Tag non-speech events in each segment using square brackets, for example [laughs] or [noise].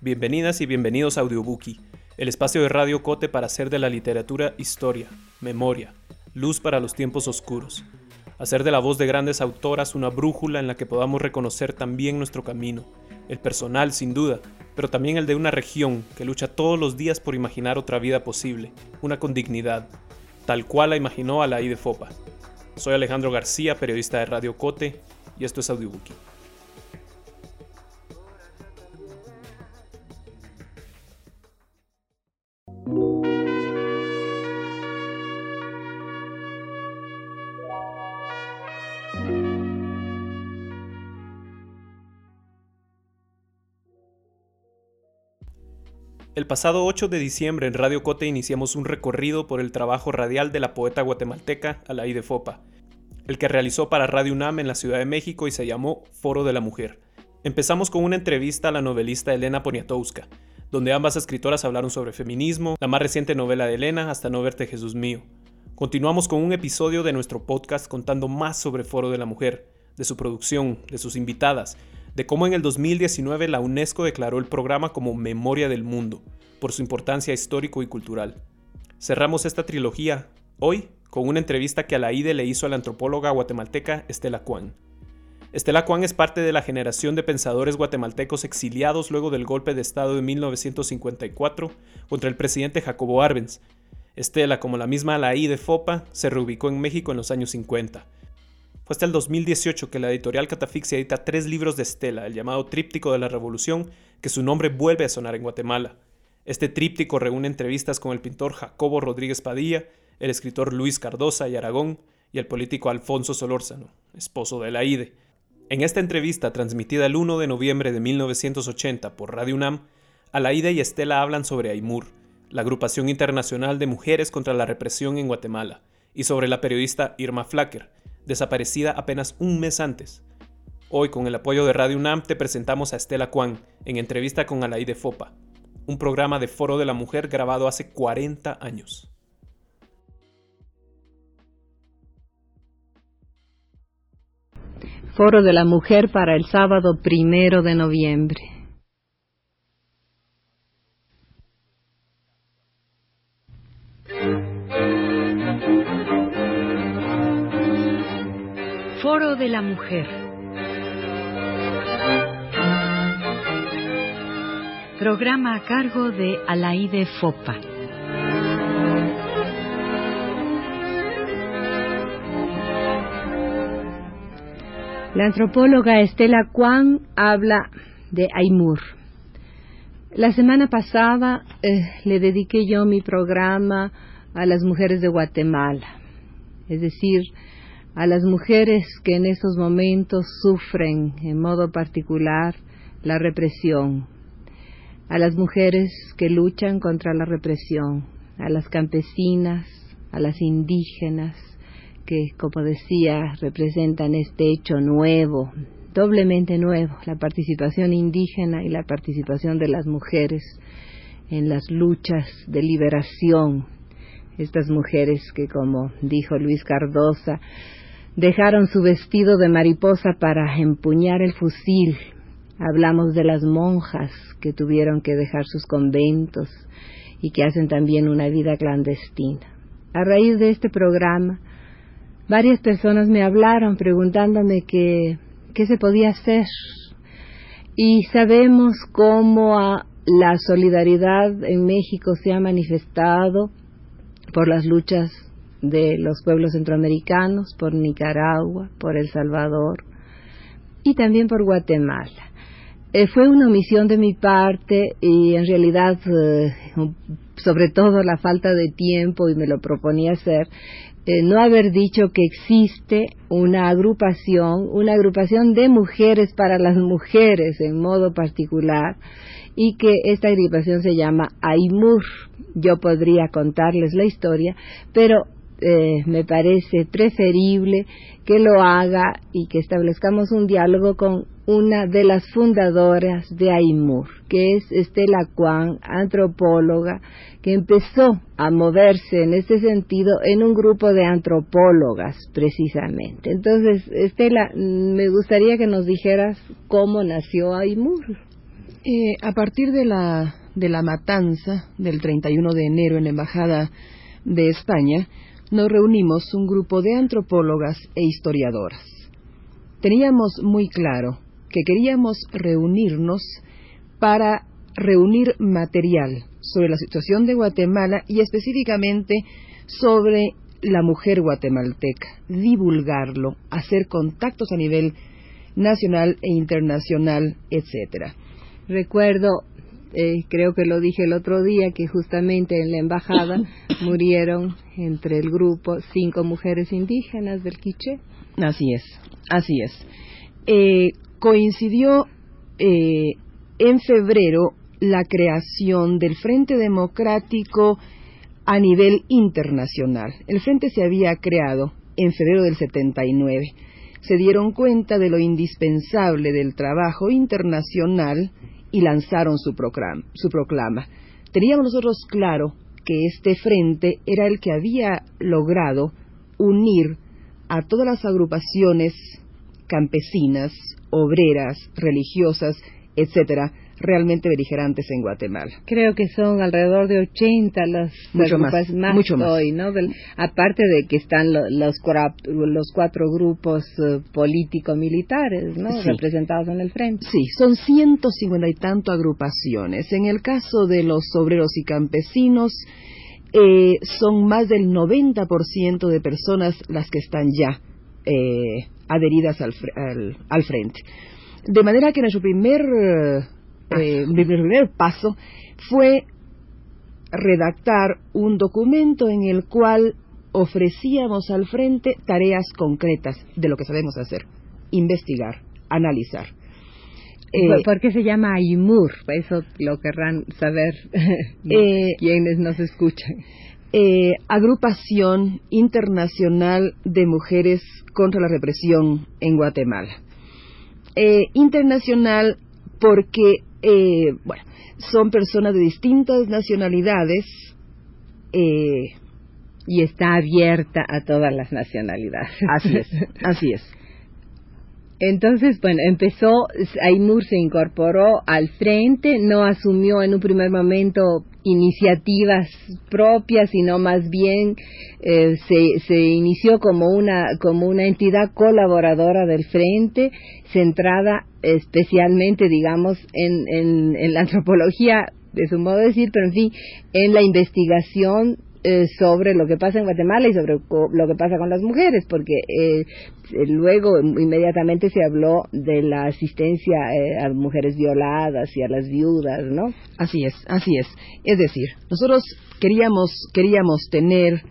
Bienvenidas y bienvenidos a Audiobookie, el espacio de Radio Cote para hacer de la literatura historia, memoria, luz para los tiempos oscuros, hacer de la voz de grandes autoras una brújula en la que podamos reconocer también nuestro camino, el personal sin duda, pero también el de una región que lucha todos los días por imaginar otra vida posible, una con dignidad, tal cual la imaginó a la de Fopa. Soy Alejandro García, periodista de Radio Cote, y esto es Audiobookie. El pasado 8 de diciembre en Radio Cote iniciamos un recorrido por el trabajo radial de la poeta guatemalteca Alaide Fopa, el que realizó para Radio UNAM en la Ciudad de México y se llamó Foro de la Mujer. Empezamos con una entrevista a la novelista Elena Poniatowska, donde ambas escritoras hablaron sobre feminismo, la más reciente novela de Elena, Hasta no verte Jesús mío. Continuamos con un episodio de nuestro podcast contando más sobre Foro de la Mujer, de su producción, de sus invitadas, de cómo en el 2019 la UNESCO declaró el programa como Memoria del Mundo, por su importancia histórico y cultural. Cerramos esta trilogía hoy con una entrevista que Alaide le hizo a la antropóloga guatemalteca Estela Kwan. Estela Kwan es parte de la generación de pensadores guatemaltecos exiliados luego del golpe de Estado de 1954 contra el presidente Jacobo Arbenz. Estela, como la misma Alaide Fopa, se reubicó en México en los años 50 fue hasta el 2018 que la editorial Catafixia edita tres libros de Estela, el llamado Tríptico de la Revolución, que su nombre vuelve a sonar en Guatemala. Este tríptico reúne entrevistas con el pintor Jacobo Rodríguez Padilla, el escritor Luis Cardosa y Aragón y el político Alfonso Solórzano, esposo de la IDE. En esta entrevista, transmitida el 1 de noviembre de 1980 por Radio UNAM, Alaide y Estela hablan sobre AIMUR, la agrupación internacional de mujeres contra la represión en Guatemala, y sobre la periodista Irma Flacker, desaparecida apenas un mes antes. Hoy, con el apoyo de Radio UNAM, te presentamos a Estela Kwan en entrevista con Alaide Fopa, un programa de Foro de la Mujer grabado hace 40 años. Foro de la Mujer para el sábado primero de noviembre. Foro de la Mujer. Programa a cargo de Alaide Fopa. La antropóloga Estela Kwan habla de Aymur. La semana pasada eh, le dediqué yo mi programa a las mujeres de Guatemala, es decir, a las mujeres que en estos momentos sufren en modo particular la represión, a las mujeres que luchan contra la represión, a las campesinas, a las indígenas, que, como decía, representan este hecho nuevo, doblemente nuevo, la participación indígena y la participación de las mujeres en las luchas de liberación. Estas mujeres que, como dijo Luis Cardosa, dejaron su vestido de mariposa para empuñar el fusil. Hablamos de las monjas que tuvieron que dejar sus conventos y que hacen también una vida clandestina. A raíz de este programa, varias personas me hablaron preguntándome qué, se podía hacer. Y sabemos cómo la solidaridad en México se ha manifestado por las luchas de los pueblos centroamericanos, por Nicaragua, por El Salvador y también por Guatemala. Eh, fue una omisión de mi parte y en realidad, eh, sobre todo la falta de tiempo, y me lo proponía hacer, eh, no haber dicho que existe una agrupación, una agrupación de mujeres para las mujeres en modo particular, y que esta agrupación se llama AIMUR. Yo podría contarles la historia, pero eh, me parece preferible que lo haga y que establezcamos un diálogo con una de las fundadoras de AIMUR, que es Estela Kwan, antropóloga, que empezó a moverse en este sentido en un grupo de antropólogas, precisamente. Entonces, Estela, me gustaría que nos dijeras cómo nació AIMUR. Eh, a partir de la, de la matanza del 31 de enero en la Embajada de España, nos reunimos un grupo de antropólogas e historiadoras. Teníamos muy claro que queríamos reunirnos para reunir material sobre la situación de Guatemala y específicamente sobre la mujer guatemalteca, divulgarlo, hacer contactos a nivel nacional e internacional, etcétera. Recuerdo, eh, creo que lo dije el otro día, que justamente en la embajada [coughs] murieron entre el grupo cinco mujeres indígenas del Quiché. Así es, así es. Eh, coincidió eh, en febrero la creación del Frente Democrático a nivel internacional. El Frente se había creado en febrero del 79. Se dieron cuenta de lo indispensable del trabajo internacional y lanzaron su, su proclama. Teníamos nosotros claro que este frente era el que había logrado unir a todas las agrupaciones campesinas, obreras, religiosas, etcétera, realmente beligerantes en Guatemala. Creo que son alrededor de 80 las mucho más, mucho más. hoy, ¿no? aparte de que están los, los cuatro grupos eh, político-militares, ¿no? Representados en el frente. Sí, son 150 y tanto agrupaciones. En el caso de los obreros y campesinos, eh, son más del 90% de personas las que están ya eh, adheridas al, al, frente. De manera que nuestro primer, eh, primer paso fue redactar un documento en el cual ofrecíamos al frente tareas concretas de lo que sabemos hacer, investigar, analizar. Eh, ¿Por qué se llama IMUR? Eso lo querrán saber [laughs] eh, quienes nos escuchan. Eh, agrupación Internacional de Mujeres contra la Represión en Guatemala. Eh, internacional porque, eh, bueno, son personas de distintas nacionalidades. y está abierta a todas las nacionalidades. Así es, [laughs] así es. Entonces, bueno, empezó, Aymur se incorporó al frente, no asumió en un primer momento iniciativas propias, sino más bien eh, se, se inició como una, como una entidad colaboradora del frente, centrada especialmente, digamos, en, en, en la [laughs] antropología, de su modo de decir, pero en fin, en la investigación eh, sobre lo que pasa en Guatemala y sobre lo que pasa con las mujeres, porque eh, luego inmediatamente se habló de la asistencia eh, a mujeres violadas y a las viudas, ¿no? Así es, así es. Es decir, nosotros queríamos, queríamos tener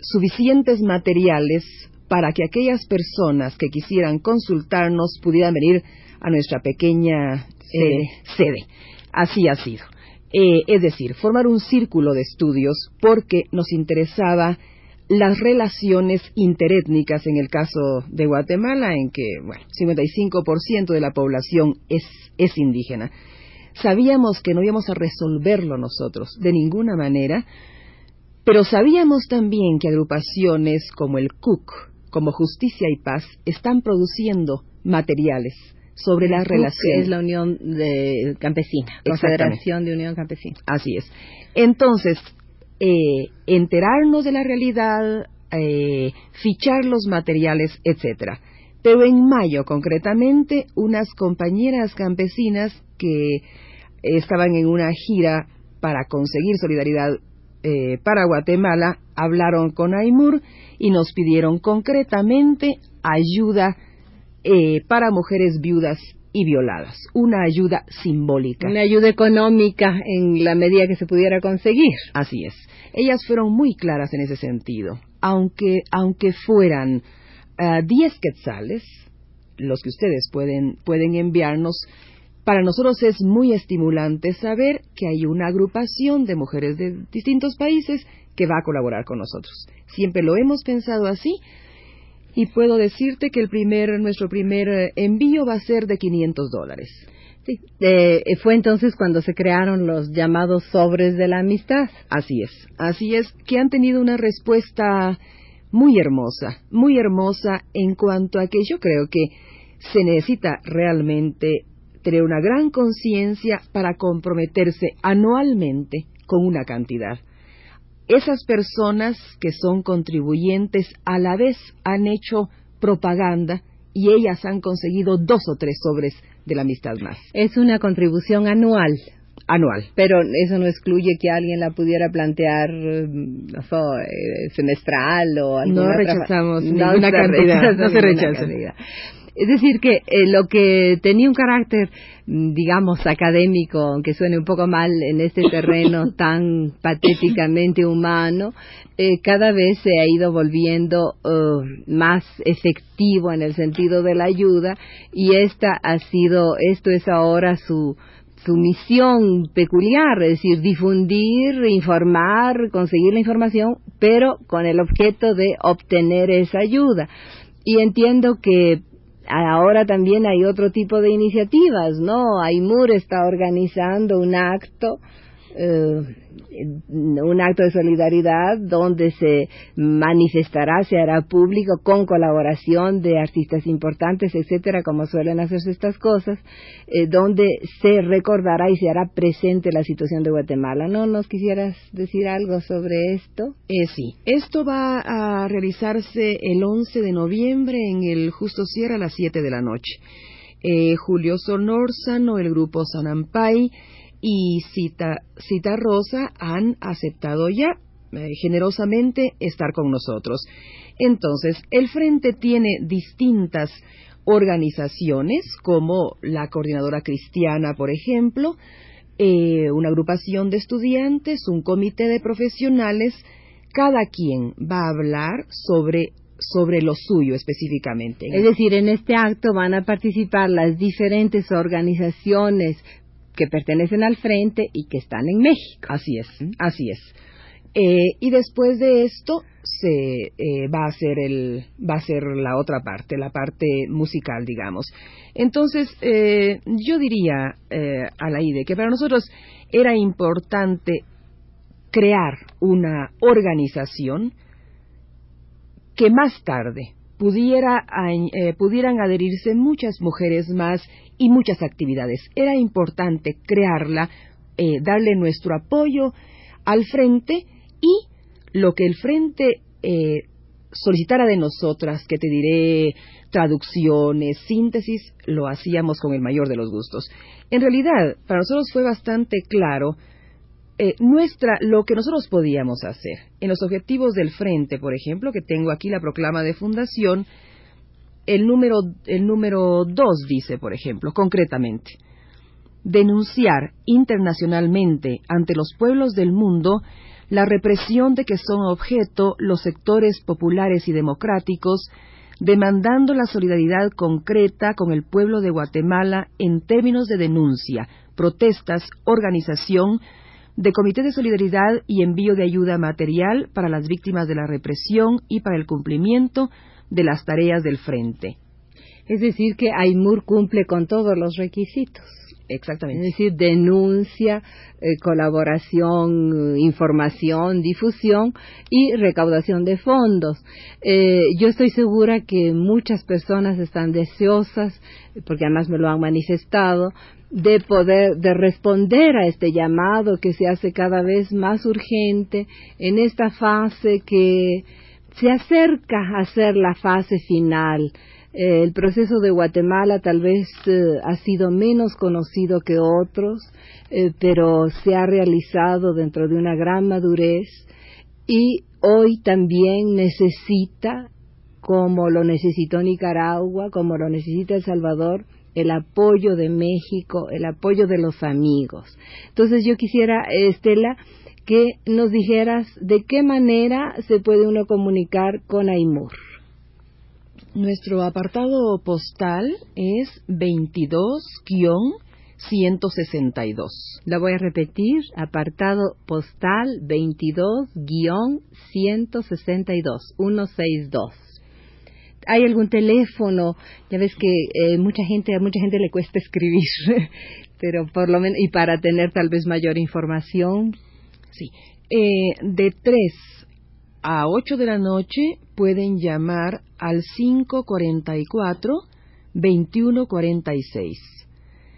suficientes materiales para que aquellas personas que quisieran consultarnos pudieran venir a nuestra pequeña sede. Así ha sido. Eh, es decir, formar un círculo de estudios porque nos interesaba las relaciones interétnicas en el caso de Guatemala, en que, bueno, 55% de la población es, es indígena. Sabíamos que no íbamos a resolverlo nosotros de ninguna manera, pero sabíamos también que agrupaciones como el CUC, como Justicia y Paz, están produciendo materiales sobre la relación. Es la Unión de Campesina, Confederación de Unión Campesina. Así es. Entonces, eh, enterarnos de la realidad, eh, fichar los materiales, etcétera. Pero en mayo, concretamente, unas compañeras campesinas que estaban en una gira para conseguir solidaridad eh, para Guatemala hablaron con Aymur y nos pidieron concretamente ayuda eh, para mujeres viudas y violadas, una ayuda simbólica. Una ayuda económica en la medida que se pudiera conseguir. Así es. Ellas fueron muy claras en ese sentido. Aunque, aunque fueran 10 eh, quetzales, los que ustedes pueden, pueden enviarnos, para nosotros es muy estimulante saber que hay una agrupación de mujeres de distintos países que va a colaborar con nosotros. Siempre lo hemos pensado así y puedo decirte que el primer, nuestro primer eh, envío va a ser de 500 dólares. Sí, eh, fue entonces cuando se crearon los llamados sobres de la amistad. Así es, así es, que han tenido una respuesta muy hermosa, muy hermosa en cuanto a que yo creo que se necesita realmente tener una gran conciencia para comprometerse anualmente con una cantidad. Esas personas que son contribuyentes a la vez han hecho propaganda y ellas han conseguido dos o tres sobres de la amistad más. Es una contribución anual. Anual. Pero eso no excluye que alguien la pudiera plantear mm, eh, semestral o alguna No rechazamos no, cantidad, no se rechaza. Es decir, que eh, lo que tenía un carácter, mm, digamos, académico, aunque suene un poco mal en este terreno [laughs] tan patéticamente humano, eh, cada vez se ha ido volviendo uh, más efectivo en el sentido de la ayuda y esta ha sido, esto es ahora su, su misión peculiar, es decir, difundir, informar, conseguir la información, pero con el objeto de obtener esa ayuda. Y entiendo que ahora también hay otro tipo de iniciativas, ¿no? Aymur está organizando un acto eh, un acto de solidaridad donde se manifestará, se hará público con colaboración de artistas importantes, etcétera, como suelen hacerse estas cosas, eh, donde se recordará y se hará presente la situación de Guatemala. ¿No nos quisieras decir algo sobre esto? Eh, sí, esto va a realizarse el 11 de noviembre en el Justo Sierra a las 7 de la noche. Eh, Julio Sonorzano, el grupo Sanampay, y Cita, Cita Rosa han aceptado ya eh, generosamente estar con nosotros. Entonces, el Frente tiene distintas organizaciones, como la Coordinadora Cristiana, por ejemplo, eh, una agrupación de estudiantes, un comité de profesionales, cada quien va a hablar sobre sobre lo suyo específicamente. Es decir, en este acto van a participar las diferentes organizaciones que pertenecen al frente y que están en México. Así es, así es. Eh, y después de esto se eh, va a hacer el va a ser la otra parte, la parte musical, digamos. Entonces eh, yo diría a la IDE que para nosotros era importante crear una organización que más tarde pudiera, eh, pudieran adherirse muchas mujeres más y muchas actividades. Era importante crearla, eh, darle nuestro apoyo al frente y lo que el frente eh, solicitara de nosotras, que te diré traducciones, síntesis, lo hacíamos con el mayor de los gustos. En realidad, para nosotros fue bastante claro eh, nuestra, lo que nosotros podíamos hacer. En los objetivos del frente, por ejemplo, que tengo aquí la proclama de fundación, el número, el número dos dice, por ejemplo, concretamente, denunciar internacionalmente ante los pueblos del mundo la represión de que son objeto los sectores populares y democráticos, demandando la solidaridad concreta con el pueblo de Guatemala en términos de denuncia, protestas, organización, de Comité de Solidaridad y envío de ayuda material para las víctimas de la represión y para el cumplimiento de las tareas del Frente. Es decir, que AIMUR cumple con todos los requisitos. Exactamente. Es decir, denuncia, eh, colaboración, información, difusión y recaudación de fondos. Eh, yo estoy segura que muchas personas están deseosas, porque además me lo han manifestado, de poder, de responder a este llamado que se hace cada vez más urgente en esta fase que se acerca a ser la fase final. Eh, el proceso de Guatemala tal vez eh, ha sido menos conocido que otros, eh, pero se ha realizado dentro de una gran madurez y hoy también necesita, como lo necesitó Nicaragua, como lo necesita El Salvador, el apoyo de México, el apoyo de los amigos. Entonces yo quisiera, Estela, que nos dijeras de qué manera se puede uno comunicar con Aymur. Nuestro apartado postal es 22 162. La voy a repetir, apartado postal 22-162, 162. ¿Hay algún teléfono? Ya ves que eh, mucha gente, a mucha gente le cuesta escribir, [laughs] pero por lo menos, y para tener tal vez mayor información. Sí, eh, de 3 a 8 de la noche pueden llamar al 544 2146.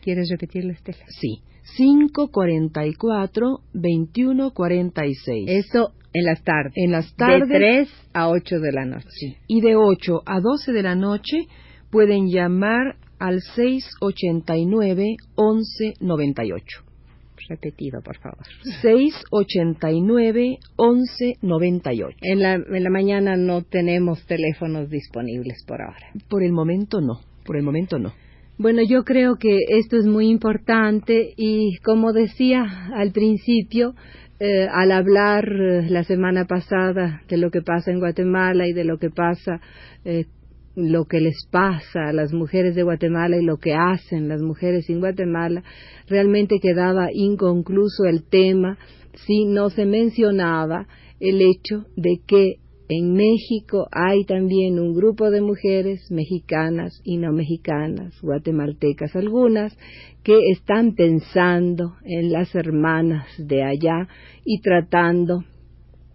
¿Quieres repetirlo, Estela? Sí, 544-2146. Eso en las tardes. En las tardes. De 3 a 8 de la noche. Sí. Y de 8 a 12 de la noche pueden llamar al 689-1198. Repetido, por favor. 689-1198. En la, en la mañana no tenemos teléfonos disponibles por ahora. Por el momento no, por el momento no. Bueno, yo creo que esto es muy importante y como decía al principio, eh, al hablar eh, la semana pasada de lo que pasa en Guatemala y de lo que pasa, eh, lo que les pasa a las mujeres de Guatemala y lo que hacen las mujeres en Guatemala, realmente quedaba inconcluso el tema si no se mencionaba el hecho de que en México hay también un grupo de mujeres mexicanas y no mexicanas, guatemaltecas algunas, que están pensando en las hermanas de allá y tratando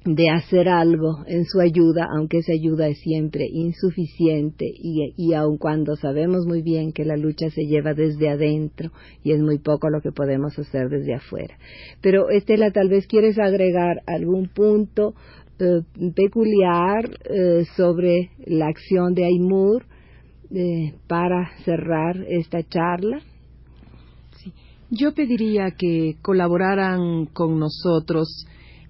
de hacer algo en su ayuda, aunque esa ayuda es siempre insuficiente y, y aun cuando sabemos muy bien que la lucha se lleva desde adentro y es muy poco lo que podemos hacer desde afuera. Pero Estela, tal vez quieres agregar algún punto eh, peculiar eh, sobre la acción de Aymur eh, para cerrar esta charla? Yo pediría que colaboraran con nosotros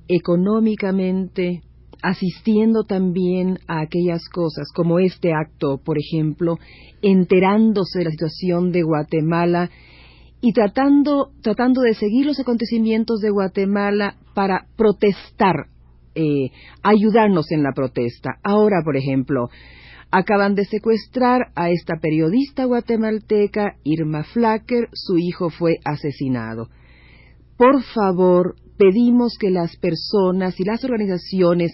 económicamente, asistiendo también a aquellas cosas como este acto, por ejemplo, enterándose de la situación de Guatemala y tratando, tratando de seguir los acontecimientos de Guatemala para protestar eh, ayudarnos en la protesta. Ahora, por ejemplo, acaban de secuestrar a esta periodista guatemalteca, Irma Flacker, su hijo fue asesinado. Por favor, pedimos que las personas y las organizaciones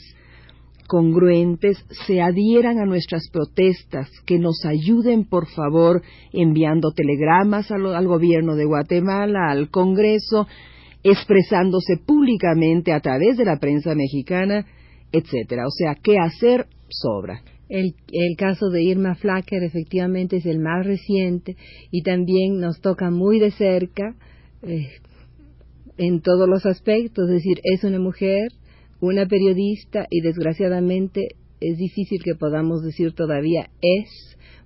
congruentes se adhieran a nuestras protestas, que nos ayuden, por favor, enviando telegramas al gobierno de Guatemala, al Congreso, expresándose públicamente a través de la prensa mexicana, etcétera. O sea, qué hacer sobra. El, caso de Irma Flacker efectivamente es el más reciente y también nos toca muy de cerca eh, en todos los aspectos, es decir, es una mujer, una periodista y desgraciadamente es difícil que podamos decir todavía es,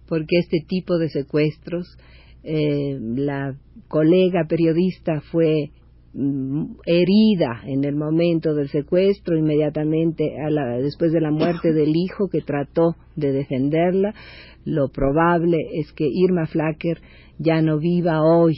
porque este tipo de secuestros, eh, la colega periodista fue herida en el momento del secuestro, inmediatamente a la, después de la muerte del hijo que trató de defenderla, lo probable es que Irma Flacker ya no viva hoy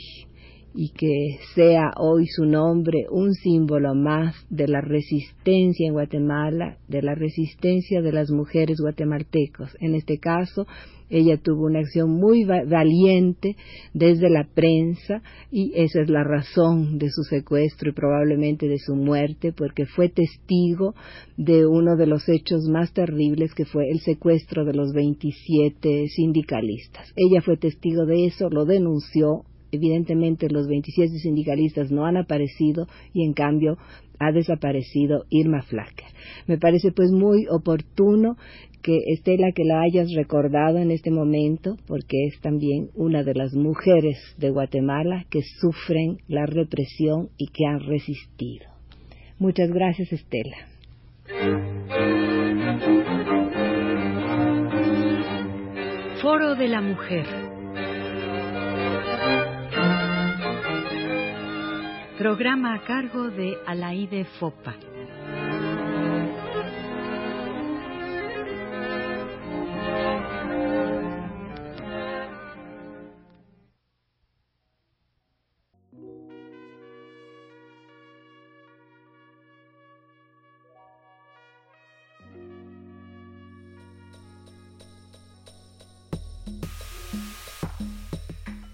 y que sea hoy su nombre un símbolo más de la resistencia en Guatemala, de la resistencia de las mujeres guatemaltecos. En este caso, ella tuvo una acción muy valiente desde la prensa y esa es la razón de su secuestro y probablemente de su muerte, porque fue testigo de uno de los hechos más terribles que fue el secuestro de los 27 sindicalistas. Ella fue testigo de eso, lo denunció, evidentemente los 27 sindicalistas no han aparecido y en cambio ha desaparecido Irma Flacker. Me parece pues muy oportuno que Estela que la hayas recordado en este momento porque es también una de las mujeres de Guatemala que sufren la represión y que han resistido. Muchas gracias Estela. Foro de la Mujer Programa a cargo de Alaide Fopa.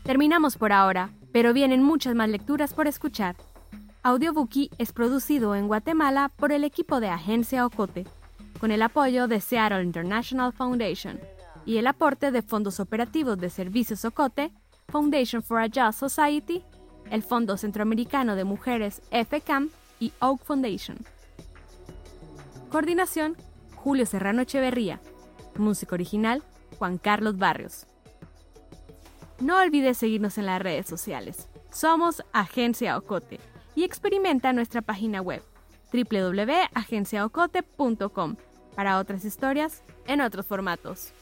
Terminamos por ahora Pero vienen muchas más lecturas por escuchar. Audiobookie es producido en Guatemala por el equipo de Agencia Ocote, con el apoyo de Seattle International Foundation y el aporte de fondos operativos de Servicios Ocote, Foundation for a Just Society, el Fondo Centroamericano de Mujeres FCAM y Oak Foundation. Coordinación, Julio Serrano Echeverría. Música original, Juan Carlos Barrios. No olvides seguirnos en las redes sociales. Somos Agencia Ocote y experimenta nuestra página web www.agenciaocote.com para otras historias en otros formatos.